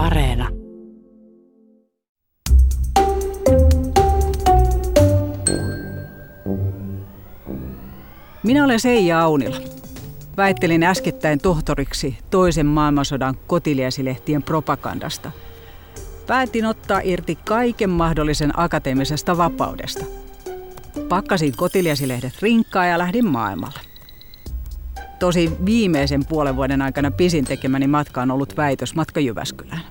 Areena. Minä olen Seija Aunila. Väittelin äskettäin tohtoriksi toisen maailmansodan kotiliesilehtien propagandasta. Päätin ottaa irti kaiken mahdollisen akateemisesta vapaudesta. Pakkasin kotiliesilehdet rinkkaa ja lähdin maailmalle. Tosi viimeisen puolen vuoden aikana pisin tekemäni matka on ollut väitösmatka Jyväskylään.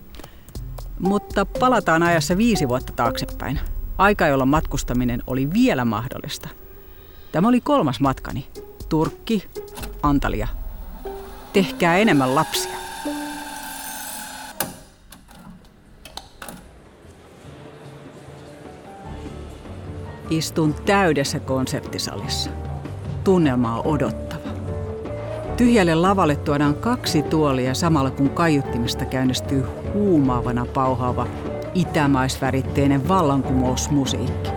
Mutta palataan ajassa viisi vuotta taaksepäin. Aika, jolloin matkustaminen oli vielä mahdollista. Tämä oli kolmas matkani. Turkki, Antalya. Tehkää enemmän lapsia. Istun täydessä konserttisalissa. Tunnelma on odottava. Tyhjälle lavalle tuodaan kaksi tuolia samalla kun kaiuttimista käynnistyy huumaavana pauhaava itämaisväritteinen vallankumousmusiikki.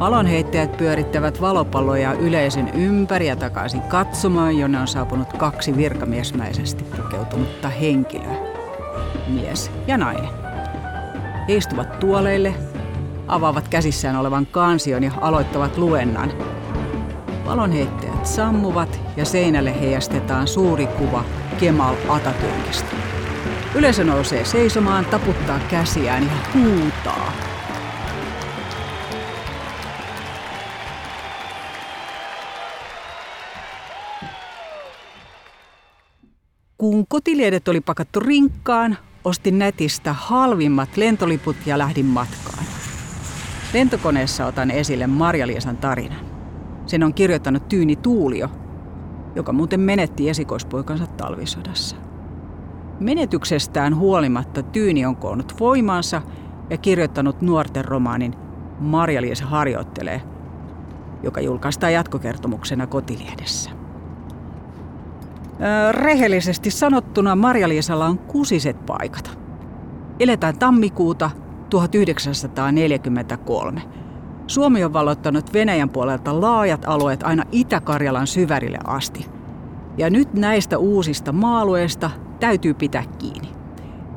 Valonheittäjät pyörittävät valopalloja yleisön ympäri ja takaisin katsomaan, jonne on saapunut kaksi virkamiesmäisesti pukeutunutta henkilöä. Mies ja nainen. He istuvat tuoleille, avaavat käsissään olevan kansion ja aloittavat luennan. Valonheittäjät sammuvat ja seinälle heijastetaan suuri kuva Kemal Atatürkistä. Yleisö nousee seisomaan, taputtaa käsiään ja huutaa. Kun kotiliedet oli pakattu rinkkaan, ostin netistä halvimmat lentoliput ja lähdin matkaan. Lentokoneessa otan esille Marja-Liesan tarinan. Sen on kirjoittanut Tyyni Tuulio, joka muuten menetti esikoispoikansa talvisodassa. Menetyksestään huolimatta Tyyni on koonnut voimansa ja kirjoittanut nuorten romaanin Marja-Liesa harjoittelee, joka julkaistaan jatkokertomuksena kotiliedessä. Rehellisesti sanottuna Marja-Liisalla on kusiset paikat. Eletään tammikuuta 1943. Suomi on valottanut Venäjän puolelta laajat alueet aina Itä-Karjalan syvärille asti. Ja nyt näistä uusista maalueista täytyy pitää kiinni.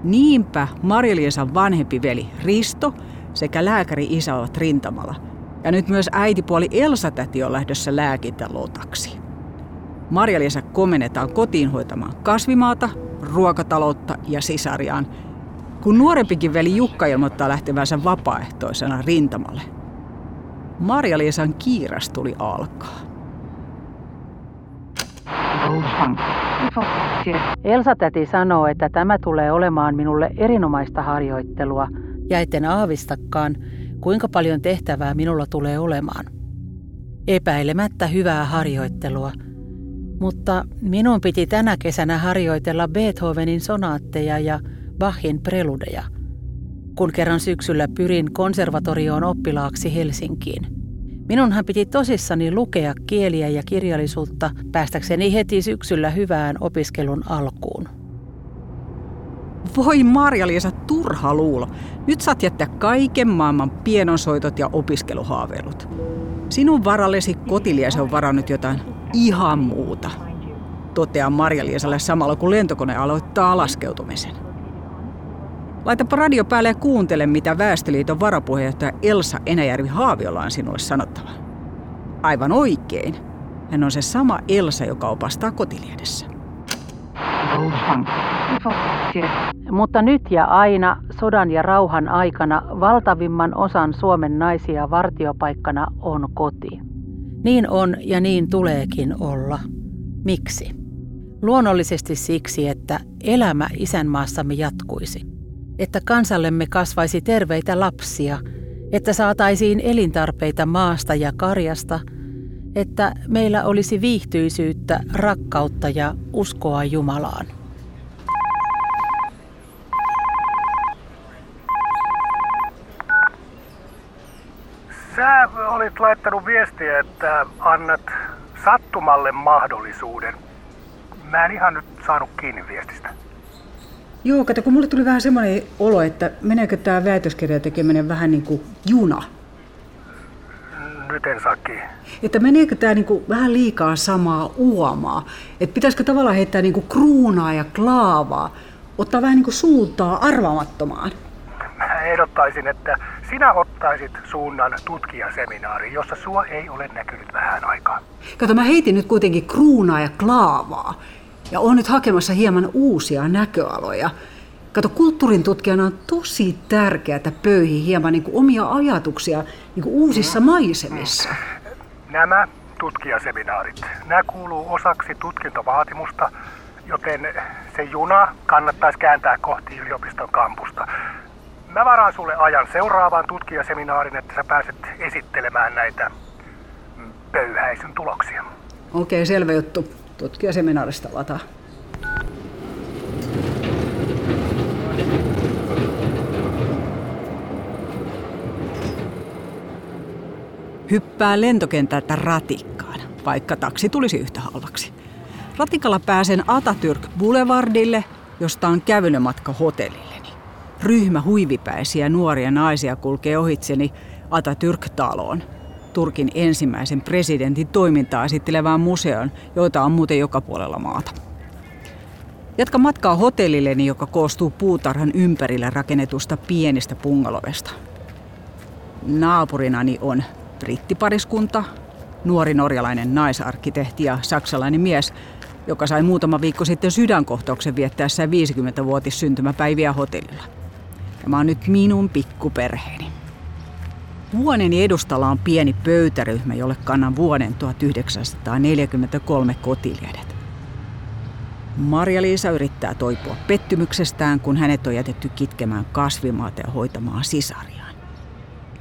Niinpä Marja-Liisan vanhempi veli Risto sekä lääkäri isä ovat rintamalla. Ja nyt myös äitipuoli Elsa-täti on lähdössä lääkintälotaksi. Marja-Liisa komennetaan kotiin hoitamaan kasvimaata, ruokataloutta ja sisariaan, kun nuorempikin veli Jukka ilmoittaa lähtevänsä vapaaehtoisena rintamalle. Marja-Liisan kiiras tuli alkaa. Elsa-täti sanoo, että tämä tulee olemaan minulle erinomaista harjoittelua ja etten aavistakaan, kuinka paljon tehtävää minulla tulee olemaan. Epäilemättä hyvää harjoittelua – mutta minun piti tänä kesänä harjoitella Beethovenin sonaatteja ja Bachin preludeja, kun kerran syksyllä pyrin konservatorioon oppilaaksi Helsinkiin. Minunhan piti tosissani lukea kieliä ja kirjallisuutta päästäkseni heti syksyllä hyvään opiskelun alkuun. Voi Marja-Liisa, turha luulo. Nyt saat jättää kaiken maailman pienonsoitot ja opiskeluhaaveilut. Sinun varallesi kotiliesi on varannut jotain ihan muuta, toteaa Marja-Liisalle samalla kun lentokone aloittaa laskeutumisen. Laitapa radio päälle ja kuuntele, mitä Väestöliiton varapuheenjohtaja Elsa Enäjärvi Haaviolla on sinulle sanottava. Aivan oikein. Hän on se sama Elsa, joka opastaa kotiliedessä. Mutta nyt ja aina sodan ja rauhan aikana valtavimman osan Suomen naisia vartiopaikkana on koti. Niin on ja niin tuleekin olla. Miksi? Luonnollisesti siksi, että elämä isänmaassamme jatkuisi. Että kansallemme kasvaisi terveitä lapsia, että saataisiin elintarpeita maasta ja karjasta, että meillä olisi viihtyisyyttä, rakkautta ja uskoa Jumalaan. Sä olit laittanut viestiä, että annat sattumalle mahdollisuuden. Mä en ihan nyt saanut kiinni viestistä. Joo, kato, kun mulle tuli vähän semmoinen olo, että meneekö tämä väitöskirjan tekeminen vähän niin kuin juna. Nyt en saa kiinni. Että meneekö tämä niin kuin vähän liikaa samaa uomaa? Että pitäisikö tavallaan heittää niin kuin kruunaa ja klaavaa? ottaa vähän niin kuin suuntaa arvaamattomaan. Mä ehdottaisin, että sinä ottaisit suunnan tutkijaseminaariin, jossa sua ei ole näkynyt vähän aikaa. Kato, mä heitin nyt kuitenkin kruunaa ja klaavaa. Ja on nyt hakemassa hieman uusia näköaloja. Kato, kulttuurin tutkijana on tosi tärkeää pöyhiä hieman niin omia ajatuksia niin uusissa maisemissa. Nämä tutkijaseminaarit, nämä kuuluu osaksi tutkintovaatimusta, joten se juna kannattaisi kääntää kohti yliopiston kampusta. Mä varaan sulle ajan seuraavaan tutkijaseminaarin, että sä pääset esittelemään näitä pöyhäisyn tuloksia. Okei, selvä juttu. Tutkijaseminaarista lataa. Hyppää lentokentältä ratikkaan, vaikka taksi tulisi yhtä halvaksi. Ratikalla pääsen Atatürk Boulevardille, josta on kävelymatka hotellilleni. Ryhmä huivipäisiä nuoria naisia kulkee ohitseni Atatürk-taloon, Turkin ensimmäisen presidentin toimintaa esittelevään museoon, joita on muuten joka puolella maata. Jatka matkaa hotellilleni, joka koostuu puutarhan ympärillä rakennetusta pienistä pungalovesta. Naapurinani on brittipariskunta, nuori norjalainen naisarkkitehti ja saksalainen mies, joka sai muutama viikko sitten sydänkohtauksen viettäessään 50-vuotis syntymäpäiviä hotellilla. Tämä on nyt minun pikkuperheeni. Huoneeni edustalla on pieni pöytäryhmä, jolle kannan vuoden 1943 kotiliedet. Marja-Liisa yrittää toipua pettymyksestään, kun hänet on jätetty kitkemään kasvimaata ja hoitamaan sisariaan.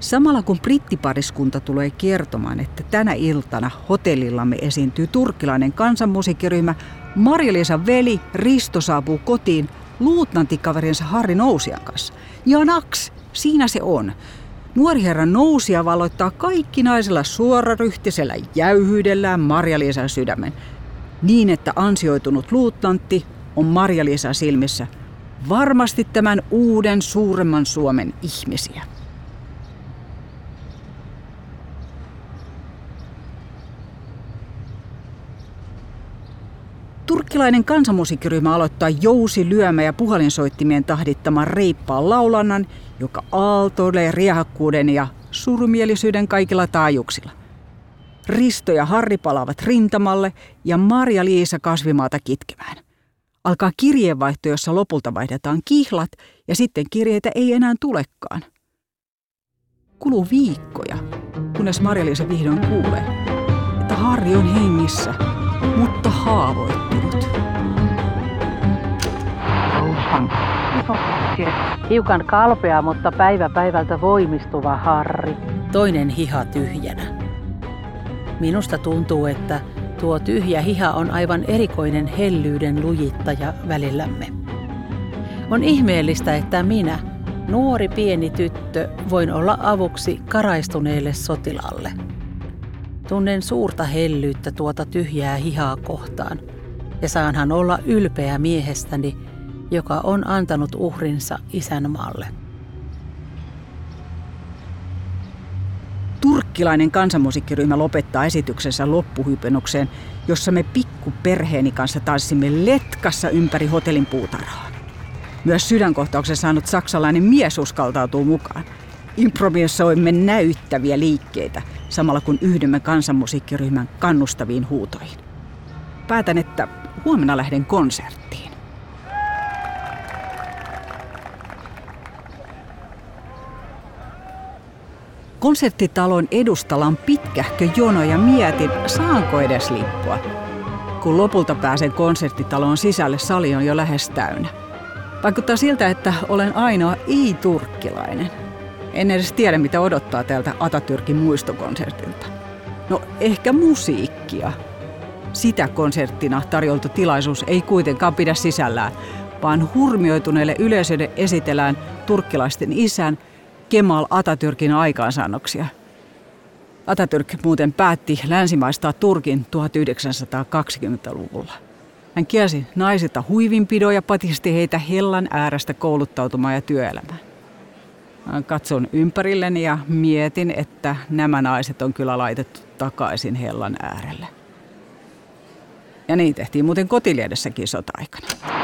Samalla kun brittipariskunta tulee kertomaan, että tänä iltana hotellillamme esiintyy turkkilainen kansanmusiikkiryhmä, Marja-Liisan veli Risto saapuu kotiin luutnantikaverinsa Harri Nousian kanssa. Ja naks, siinä se on. Nuori herra nousi ja valoittaa kaikki naisella suoraryhtisellä jäyhyydellään Marja-Liisan sydämen. Niin, että ansioitunut luutnantti on Marja-Liisan silmissä varmasti tämän uuden suuremman Suomen ihmisiä. Turkkilainen kansanmusiikkiryhmä aloittaa jousi lyömä ja puhalinsoittimien tahdittaman reippaan laulannan, joka aaltoilee riehakkuuden ja surumielisyyden kaikilla taajuuksilla. Risto ja Harri palaavat rintamalle ja Marja-Liisa kasvimaata kitkemään. Alkaa kirjeenvaihto, jossa lopulta vaihdetaan kihlat ja sitten kirjeitä ei enää tulekaan. Kuluu viikkoja, kunnes Marja-Liisa vihdoin kuulee, että Harri on hengissä, mutta haavoittunut. Hiukan kalpea, mutta päivä päivältä voimistuva Harri. Toinen hiha tyhjänä. Minusta tuntuu, että tuo tyhjä hiha on aivan erikoinen hellyyden lujittaja välillämme. On ihmeellistä, että minä, nuori pieni tyttö, voin olla avuksi karaistuneelle sotilalle. Tunnen suurta hellyyttä tuota tyhjää hihaa kohtaan, ja saanhan olla ylpeä miehestäni, joka on antanut uhrinsa isänmaalle. Turkkilainen kansanmusiikkiryhmä lopettaa esityksensä loppuhypennukseen, jossa me pikkuperheeni kanssa tanssimme letkassa ympäri hotellin puutarhaa. Myös sydänkohtauksen saanut saksalainen mies uskaltautuu mukaan. Improvisoimme näyttäviä liikkeitä, samalla kun yhdymme kansanmusiikkiryhmän kannustaviin huutoihin. Päätän, että huomenna lähden konserttiin. Konserttitalon edustalla on pitkähkö jono ja mietin, saanko edes lippua. Kun lopulta pääsen konserttitaloon sisälle, sali on jo lähes täynnä. Vaikuttaa siltä, että olen ainoa ei-turkkilainen. En edes tiedä, mitä odottaa tältä Atatürkin muistokonsertilta. No, ehkä musiikkia. Sitä konserttina tarjoltu tilaisuus ei kuitenkaan pidä sisällään, vaan hurmioituneelle yleisölle esitellään turkkilaisten isän – Kemal Atatürkin aikaansaannoksia. Atatürk muuten päätti länsimaistaa Turkin 1920-luvulla. Hän kielsi naisilta huivinpidon ja patisti heitä hellan äärestä kouluttautumaan ja työelämään. Katson ympärilleni ja mietin, että nämä naiset on kyllä laitettu takaisin hellan äärelle. Ja niin tehtiin muuten kotiliedessäkin sota-aikana.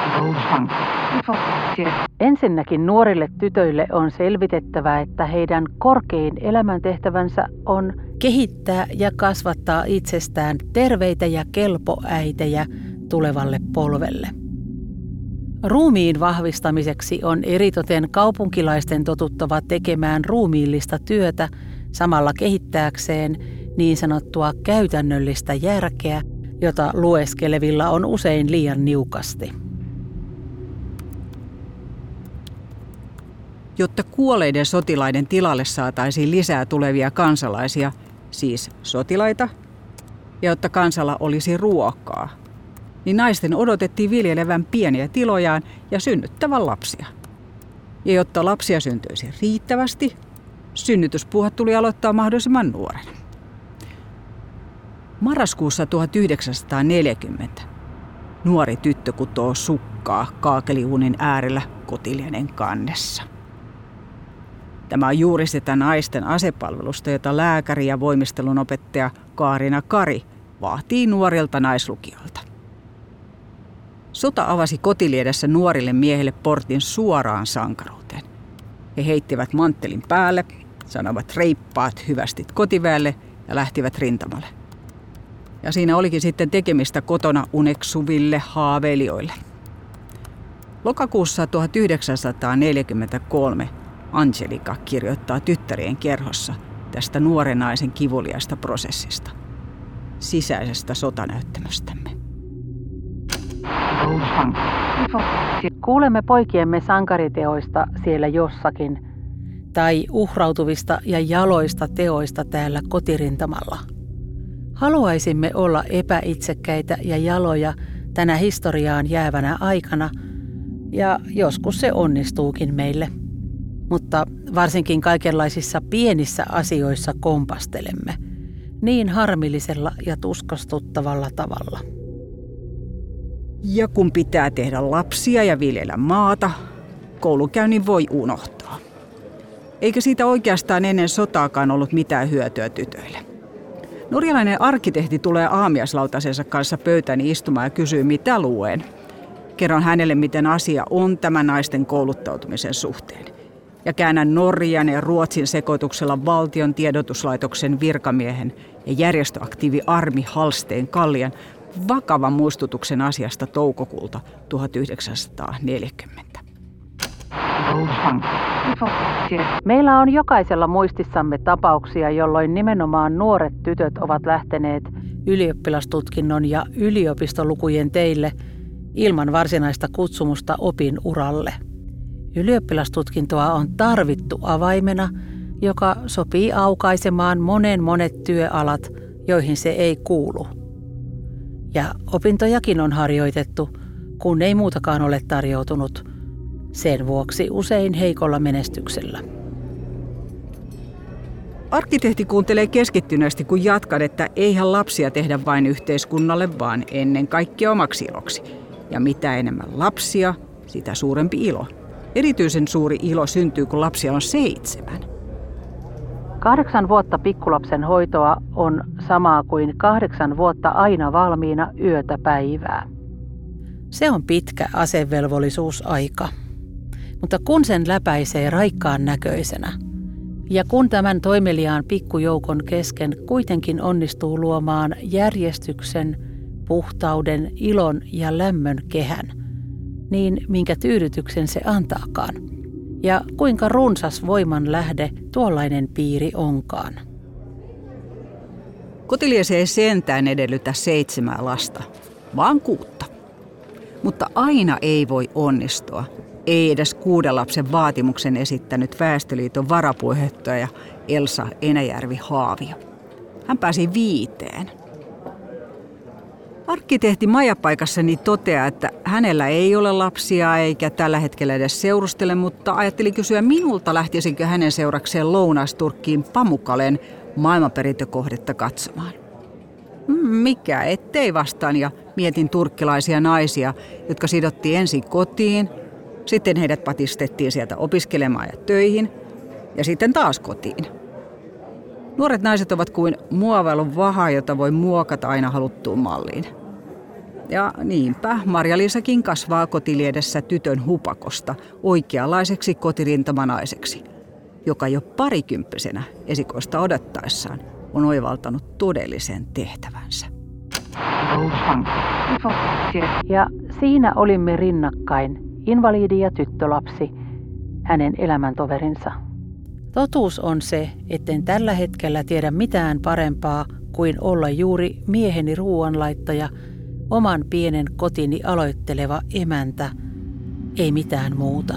Ensinnäkin nuorille tytöille on selvitettävä, että heidän korkein elämäntehtävänsä on kehittää ja kasvattaa itsestään terveitä ja kelpoäitejä tulevalle polvelle. Ruumiin vahvistamiseksi on eritoten kaupunkilaisten totuttava tekemään ruumiillista työtä samalla kehittääkseen niin sanottua käytännöllistä järkeä, jota lueskelevilla on usein liian niukasti. Jotta kuoleiden sotilaiden tilalle saataisiin lisää tulevia kansalaisia, siis sotilaita, ja jotta kansalla olisi ruokaa, niin naisten odotettiin viljelevän pieniä tilojaan ja synnyttävän lapsia. Ja jotta lapsia syntyisi riittävästi, synnytyspuuhat tuli aloittaa mahdollisimman nuorena. Marraskuussa 1940 nuori tyttö kutoo sukkaa kaakeliuunin äärellä kotilienen kannessa. Tämä on juuri sitä naisten asepalvelusta, jota lääkäri ja voimistelun opettaja Kaarina Kari vaatii nuorilta naislukijoilta. Sota avasi kotiliedessä nuorille miehille portin suoraan sankaruuteen. He heittivät manttelin päälle, sanovat reippaat hyvästit kotiväelle ja lähtivät rintamalle. Ja siinä olikin sitten tekemistä kotona uneksuville haaveilijoille. Lokakuussa 1943 Angelika kirjoittaa tyttärien kerhossa tästä nuoren naisen kivuliasta prosessista, sisäisestä sotanäyttämöstämme. Kuulemme poikiemme sankariteoista siellä jossakin, tai uhrautuvista ja jaloista teoista täällä kotirintamalla. Haluaisimme olla epäitsekkäitä ja jaloja tänä historiaan jäävänä aikana, ja joskus se onnistuukin meille. Mutta varsinkin kaikenlaisissa pienissä asioissa kompastelemme, niin harmillisella ja tuskastuttavalla tavalla. Ja kun pitää tehdä lapsia ja viljellä maata, koulukäynnin voi unohtaa. Eikä siitä oikeastaan ennen sotaakaan ollut mitään hyötyä tytöille. Norjalainen arkkitehti tulee aamiaslautasensa kanssa pöytäni istumaan ja kysyy, mitä luen. Kerron hänelle, miten asia on tämän naisten kouluttautumisen suhteen. Ja käännän Norjan ja Ruotsin sekoituksella valtion tiedotuslaitoksen virkamiehen ja järjestöaktiivi Armi Halsteen Kallian vakavan muistutuksen asiasta toukokuulta 1940. Meillä on jokaisella muistissamme tapauksia, jolloin nimenomaan nuoret tytöt ovat lähteneet ylioppilastutkinnon ja yliopistolukujen teille ilman varsinaista kutsumusta opin uralle. Ylioppilastutkintoa on tarvittu avaimena, joka sopii aukaisemaan monen monet työalat, joihin se ei kuulu. Ja opintojakin on harjoitettu, kun ei muutakaan ole tarjoutunut – sen vuoksi usein heikolla menestyksellä. Arkkitehti kuuntelee keskittyneesti, kun jatkan, että eihän lapsia tehdä vain yhteiskunnalle, vaan ennen kaikkea omaksi iloksi. Ja mitä enemmän lapsia, sitä suurempi ilo. Erityisen suuri ilo syntyy, kun lapsia on seitsemän. Kahdeksan vuotta pikkulapsen hoitoa on samaa kuin kahdeksan vuotta aina valmiina yötä päivää. Se on pitkä asevelvollisuusaika. Mutta kun sen läpäisee raikkaan näköisenä, ja kun tämän toimeliaan pikkujoukon kesken kuitenkin onnistuu luomaan järjestyksen, puhtauden, ilon ja lämmön kehän, niin minkä tyydytyksen se antaakaan. Ja kuinka runsas voiman lähde tuollainen piiri onkaan. Kotiliesi ei sentään edellytä seitsemää lasta, vaan kuutta. Mutta aina ei voi onnistua, ei edes kuuden lapsen vaatimuksen esittänyt Väestöliiton varapuheenjohtaja Elsa Enäjärvi Haavio. Hän pääsi viiteen. Arkkitehti majapaikassani toteaa, että hänellä ei ole lapsia eikä tällä hetkellä edes seurustele, mutta ajatteli kysyä minulta lähtisinkö hänen seurakseen Lounasturkkiin Pamukaleen maailmanperintökohdetta katsomaan. Hmm, mikä ettei vastaan ja mietin turkkilaisia naisia, jotka sidottiin ensin kotiin – sitten heidät patistettiin sieltä opiskelemaan ja töihin ja sitten taas kotiin. Nuoret naiset ovat kuin muovailun vaha, jota voi muokata aina haluttuun malliin. Ja niinpä Marja-Liisakin kasvaa kotiliedessä tytön hupakosta oikeanlaiseksi kotirintamanaiseksi, joka jo parikymppisenä esikoista odottaessaan on oivaltanut todellisen tehtävänsä. Ja siinä olimme rinnakkain, invalidi ja tyttölapsi, hänen elämäntoverinsa. Totuus on se, etten tällä hetkellä tiedä mitään parempaa kuin olla juuri mieheni ruoanlaittaja, oman pienen kotini aloitteleva emäntä, ei mitään muuta.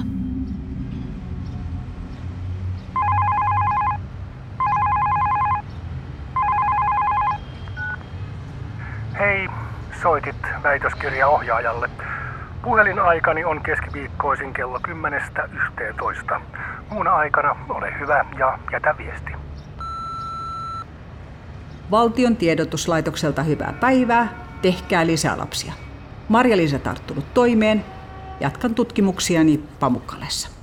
Hei, soitit väitöskirjaohjaajalle. Puhelinaikani on keskiviikkoisin kello 10.11. Muuna aikana ole hyvä ja jätä viesti. Valtion tiedotuslaitokselta hyvää päivää, tehkää lisää lapsia. Marja-Liisa tarttunut toimeen, jatkan tutkimuksiani Pamukkalessa.